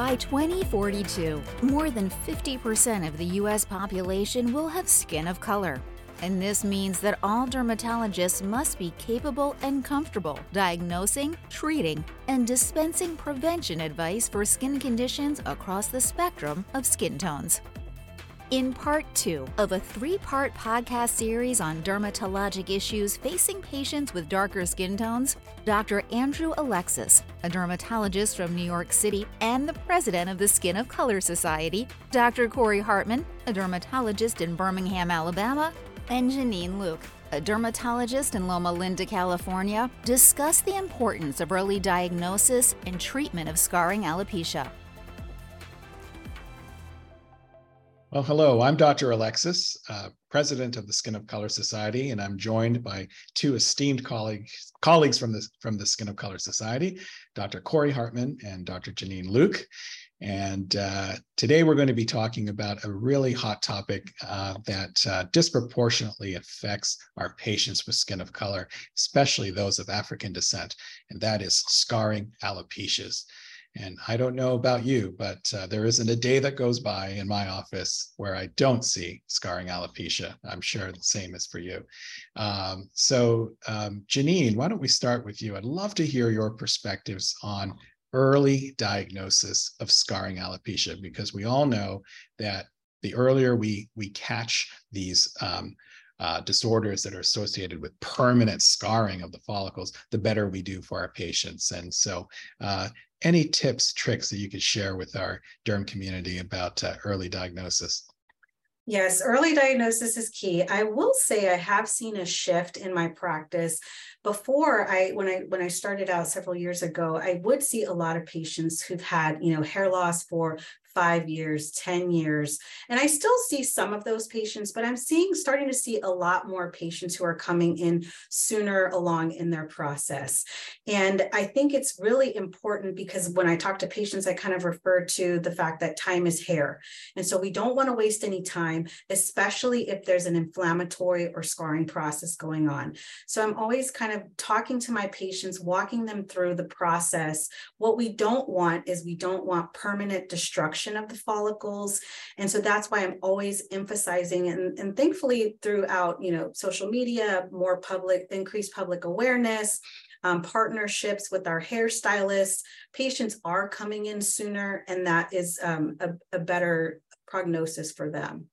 By 2042, more than 50% of the U.S. population will have skin of color. And this means that all dermatologists must be capable and comfortable diagnosing, treating, and dispensing prevention advice for skin conditions across the spectrum of skin tones. In part two of a three part podcast series on dermatologic issues facing patients with darker skin tones, Dr. Andrew Alexis, a dermatologist from New York City and the president of the Skin of Color Society, Dr. Corey Hartman, a dermatologist in Birmingham, Alabama, and Janiene Luke, a dermatologist in Loma Linda, California, discuss the importance of early diagnosis and treatment of scarring alopecia. Well, hello, I'm Dr. Alexis, uh, president of the Skin of Color Society, and I'm joined by two esteemed colleagues, colleagues from the, from the Skin of Color Society, Dr. Corey Hartman and Dr. Janiene Luke. And uh, today we're going to be talking about a really hot topic uh, that uh, disproportionately affects our patients with skin of color, especially those of African descent, and that is scarring alopecias. And I don't know about you, but uh, there isn't a day that goes by in my office where I don't see scarring alopecia. I'm sure the same is for you. Um, so, um, Janiene, why don't we start with you? I'd love to hear your perspectives on early diagnosis of scarring alopecia because we all know that the earlier we we catch these um, uh, disorders that are associated with permanent scarring of the follicles, the better we do for our patients. And so, uh, any tips, tricks that you could share with our derm community about uh, early diagnosis? Yes, early diagnosis is key. I will say I have seen a shift in my practice. Before I when I when I started out several years ago, I would see a lot of patients who've had, you know, hair loss for five years, 10 years. And I still see some of those patients, but I'm seeing, starting to see a lot more patients who are coming in sooner along in their process. And I think it's really important because when I talk to patients, I kind of refer to the fact that time is hair. And so we don't want to waste any time, especially if there's an inflammatory or scarring process going on. So I'm always kind of talking to my patients, walking them through the process. What we don't want is we don't want permanent destruction of the follicles. And so that's why I'm always emphasizing and, and thankfully throughout, you know, social media, more public, increased public awareness, um, partnerships with our hairstylists, patients are coming in sooner and that is um, a, a better prognosis for them.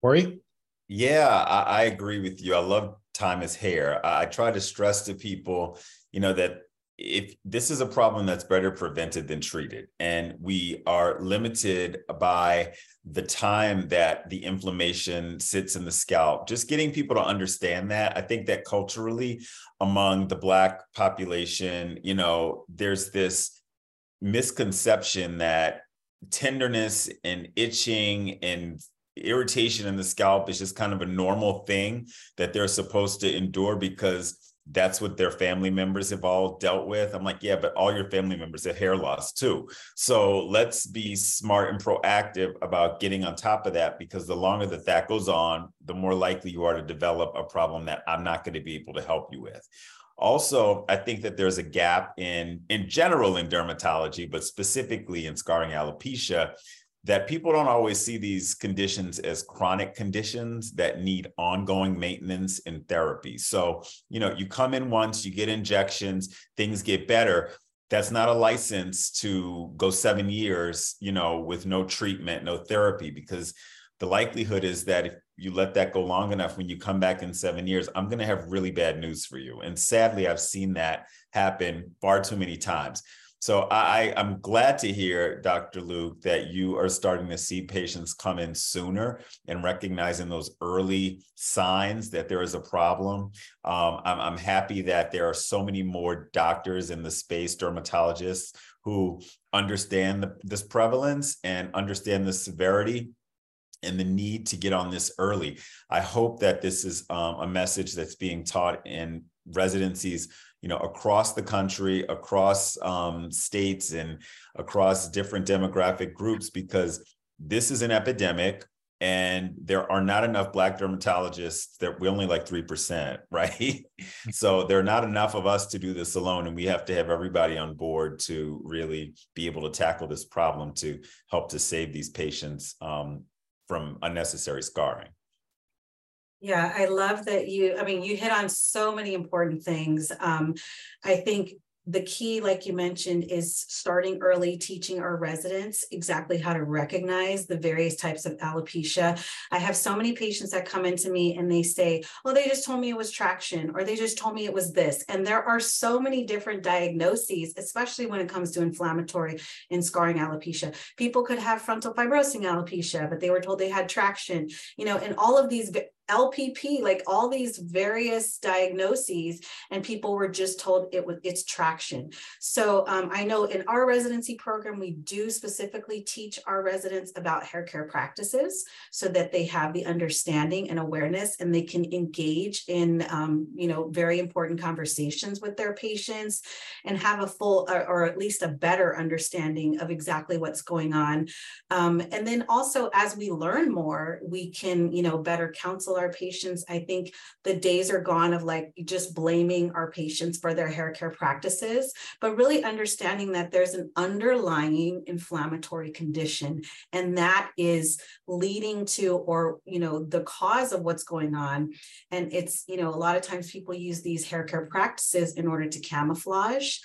Corey? Yeah, I, I, agree with you. I love time is hair. I, I try to stress to people, you know, that if this is a problem that's better prevented than treated and we are limited by the time that the inflammation sits in the scalp. Just getting people to understand that i think that culturally among the black population you know there's this misconception that tenderness and itching and irritation in the scalp is just kind of a normal thing that they're supposed to endure because that's what their family members have all dealt with. I'm like, yeah, but all your family members have hair loss too. So let's be smart and proactive about getting on top of that because the longer that that goes on, the more likely you are to develop a problem that I'm not going to be able to help you with. Also, I think that there's a gap in in general in dermatology, but specifically in scarring alopecia that people don't always see these conditions as chronic conditions that need ongoing maintenance and therapy. So, you know, you come in once, you get injections, things get better. That's not a license to go seven years, you know, with no treatment, no therapy, because the likelihood is that if you let that go long enough, when you come back in seven years, I'm going to have really bad news for you. And sadly, I've seen that happen far too many times. So I, I'm glad to hear, Dr. Luke, that you are starting to see patients come in sooner and recognizing those early signs that there is a problem. Um, I'm, I'm happy that there are so many more doctors in the space, dermatologists, who understand the, this prevalence and understand the severity and the need to get on this early. I hope that this is um, a message that's being taught in residencies you know across the country across um, states and across different demographic groups because this is an epidemic and there are not enough black dermatologists that we only like 3% right? So there are not enough of us to do this alone and we have to have everybody on board to really be able to tackle this problem to help to save these patients um, from unnecessary scarring yeah, I love that you, I mean, you hit on so many important things. Um, I think the key, like you mentioned, is starting early, teaching our residents exactly how to recognize the various types of alopecia. I have so many patients that come into me and they say, "Oh, they just told me it was traction, or they just told me it was this. And there are so many different diagnoses, especially when it comes to inflammatory and scarring alopecia. People could have frontal fibrosing alopecia, but they were told they had traction, you know, and all of these LPP, like all these various diagnoses, and people were just told it was it's traction. So um, I know in our residency program, we do specifically teach our residents about hair care practices so that they have the understanding and awareness, and they can engage in um, you know very important conversations with their patients and have a full or, or at least a better understanding of exactly what's going on. Um, and then also as we learn more, we can you know better counsel counsel our patients. I think the days are gone of like just blaming our patients for their hair care practices, but really understanding that there's an underlying inflammatory condition and that is leading to or you know the cause of what's going on and it's you know a lot of times people use these hair care practices in order to camouflage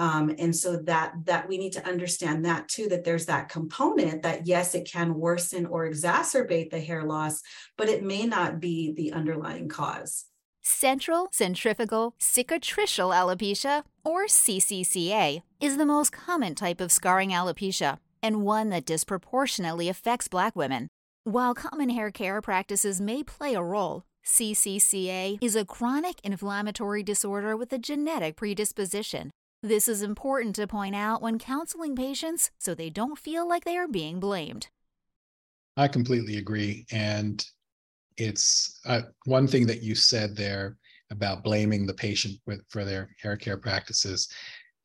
um, and so that that we need to understand that too, that there's that component that yes, it can worsen or exacerbate the hair loss, but it may not be the underlying cause. Central centrifugal cicatricial alopecia, or CCCA, is the most common type of scarring alopecia and one that disproportionately affects Black women. While common hair care practices may play a role, CCCA is a chronic inflammatory disorder with a genetic predisposition this is important to point out when counseling patients so they don't feel like they are being blamed. I completely agree. And it's uh, one thing that you said there about blaming the patient with, for their hair care practices,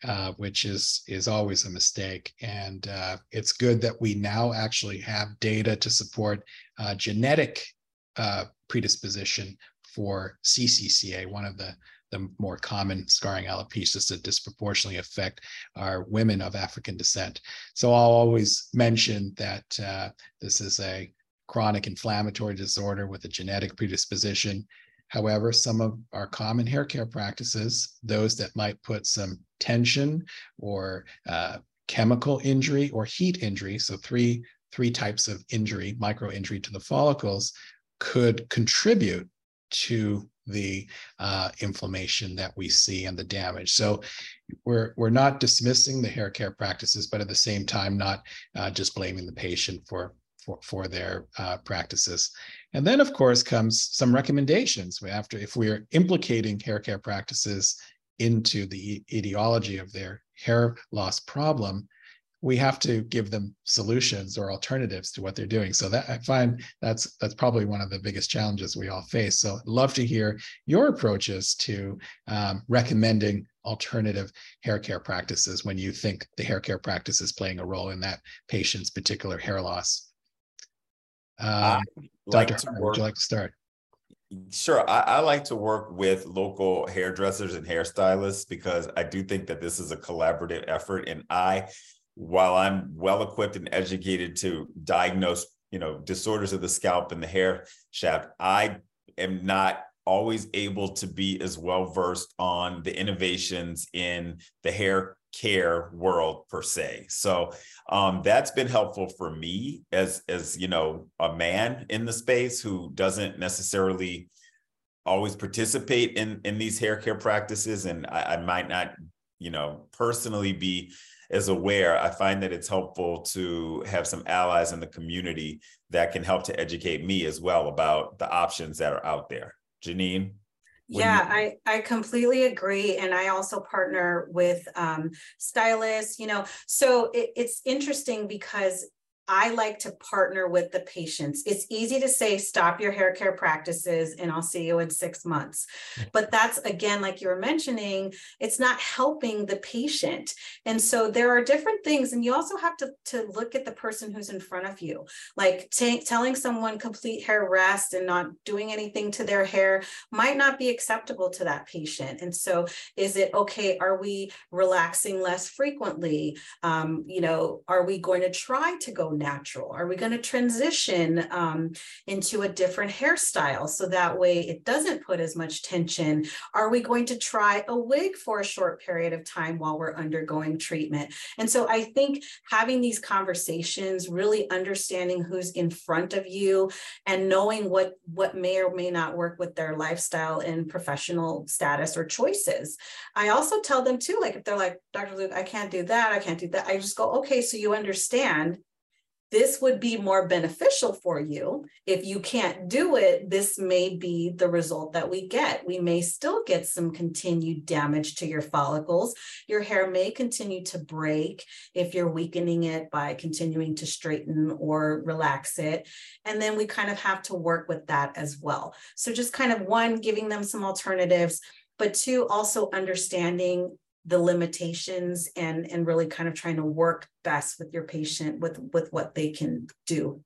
uh, which is is always a mistake. And uh, it's good that we now actually have data to support uh, genetic uh, predisposition for CCCA, one of the the more common scarring alopecias that disproportionately affect are women of African descent. So I'll always mention that uh, this is a chronic inflammatory disorder with a genetic predisposition. However, some of our common hair care practices, those that might put some tension or uh, chemical injury or heat injury, so three three types of injury, micro injury to the follicles, could contribute to the uh, inflammation that we see and the damage. So we're we're not dismissing the hair care practices, but at the same time, not uh, just blaming the patient for for, for their uh, practices. And then, of course, comes some recommendations. After if we are implicating hair care practices into the etiology of their hair loss problem, we have to give them solutions or alternatives to what they're doing. So that I find that's that's probably one of the biggest challenges we all face. So I'd love to hear your approaches to um, recommending alternative hair care practices when you think the hair care practice is playing a role in that patient's particular hair loss. Um, like Dr. Harper, would you like to start? Sure. I, I, like to work with local hairdressers and hairstylists because I do think that this is a collaborative effort. And I while I'm well equipped and educated to diagnose, you know, disorders of the scalp and the hair shaft, I am not always able to be as well versed on the innovations in the hair care world per se. So um, that's been helpful for me as as you know a man in the space who doesn't necessarily always participate in in these hair care practices, and I, I might not you know personally be is aware, I find that it's helpful to have some allies in the community that can help to educate me as well about the options that are out there. Janiene? Yeah, I, I completely agree. And I also partner with um, stylists, you know, so it, it's interesting because I like to partner with the patients. It's easy to say, stop your hair care practices and I'll see you in six months. But that's again, like you were mentioning, it's not helping the patient. And so there are different things. And you also have to, to look at the person who's in front of you. Like t- telling someone complete hair rest and not doing anything to their hair might not be acceptable to that patient. And so is it okay? Are we relaxing less frequently? Um, you know, are we going to try to go natural? Are we going to transition um, into a different hairstyle so that way it doesn't put as much tension? Are we going to try a wig for a short period of time while we're undergoing treatment? And so I think having these conversations, really understanding who's in front of you and knowing what, what may or may not work with their lifestyle and professional status or choices. I also tell them too, like if they're like, Dr. Luke, I can't do that, I can't do that. I just go, okay, so you understand this would be more beneficial for you. If you can't do it, this may be the result that we get. We may still get some continued damage to your follicles. Your hair may continue to break if you're weakening it by continuing to straighten or relax it. And then we kind of have to work with that as well. So, just kind of one, giving them some alternatives, but two, also understanding the limitations and and really kind of trying to work best with your patient with with what they can do.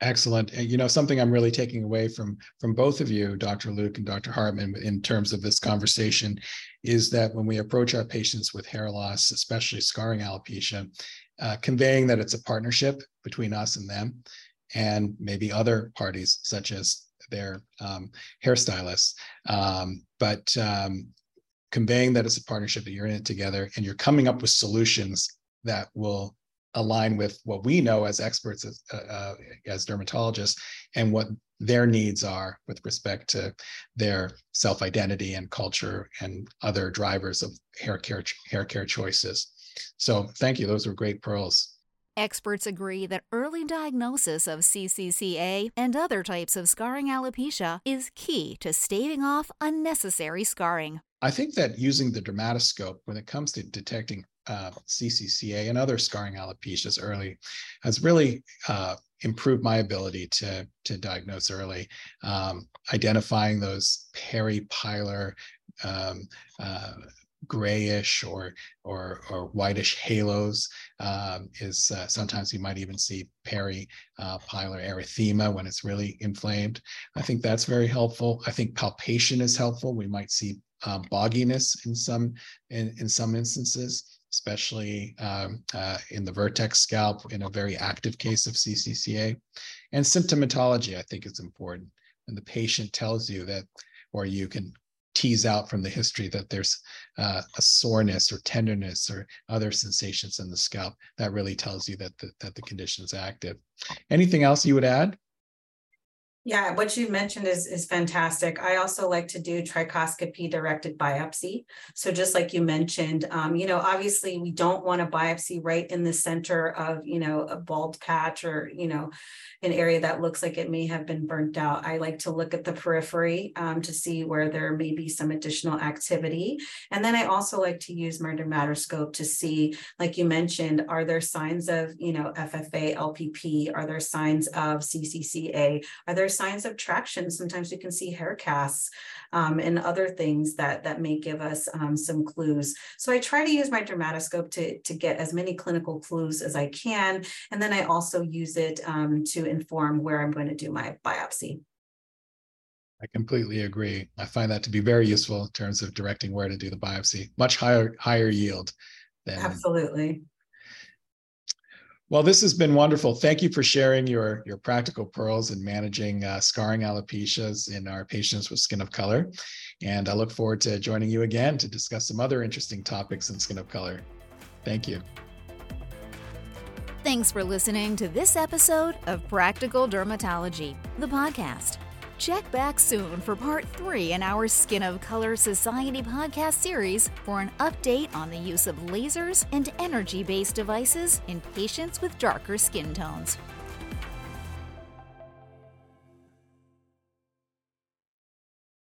Excellent. And you know something i'm really taking away from from both of you dr luke and dr hartman in terms of this conversation is that when we approach our patients with hair loss especially scarring alopecia uh, conveying that it's a partnership between us and them and maybe other parties such as their um, hairstylists. Um, but um, conveying that it's a partnership that you're in it together and you're coming up with solutions that will align with what we know as experts as, uh, uh, as dermatologists and what their needs are with respect to their self-identity and culture and other drivers of hair care hair care choices. So thank you. Those were great pearls Experts agree that early diagnosis of CCCA and other types of scarring alopecia is key to staving off unnecessary scarring. I think that using the dermatoscope when it comes to detecting uh, CCCA and other scarring alopecias early has really uh, improved my ability to, to diagnose early, um, identifying those peripilar um, uh, grayish or or or whitish halos um, is uh, sometimes you might even see peripilar uh, erythema when it's really inflamed. I think that's very helpful. I think palpation is helpful. We might see um, bogginess in some in, in some instances, especially um, uh, in the vertex scalp in a very active case of CCCA. And symptomatology, I think, is important. When the patient tells you that, or you can tease out from the history that there's uh, a soreness or tenderness or other sensations in the scalp, that really tells you that the, that the condition is active. Anything else you would add? Yeah, what you mentioned is is fantastic. I also like to do trichoscopy directed biopsy. So just like you mentioned, um, you know, obviously we don't want a biopsy right in the center of, you know, a bald patch or, you know, an area that looks like it may have been burnt out. I like to look at the periphery um, to see where there may be some additional activity. And then I also like to use my dermatoscope to see, like you mentioned, are there signs of, you know, FFA, LPP? Are there signs of CCCA? Are there signs of traction. Sometimes we can see hair casts um, and other things that, that may give us um, some clues. So I try to use my dermatoscope to, to get as many clinical clues as I can. And then I also use it um, to inform where I'm going to do my biopsy. I completely agree. I find that to be very useful in terms of directing where to do the biopsy. Much higher higher yield than absolutely well, this has been wonderful. Thank you for sharing your, your practical pearls in managing uh, scarring alopecias in our patients with skin of color. And I look forward to joining you again to discuss some other interesting topics in skin of color. Thank you. Thanks for listening to this episode of Practical Dermatology, the podcast. Check back soon for part three in our Skin of Color Society podcast series for an update on the use of lasers and energy based devices in patients with darker skin tones.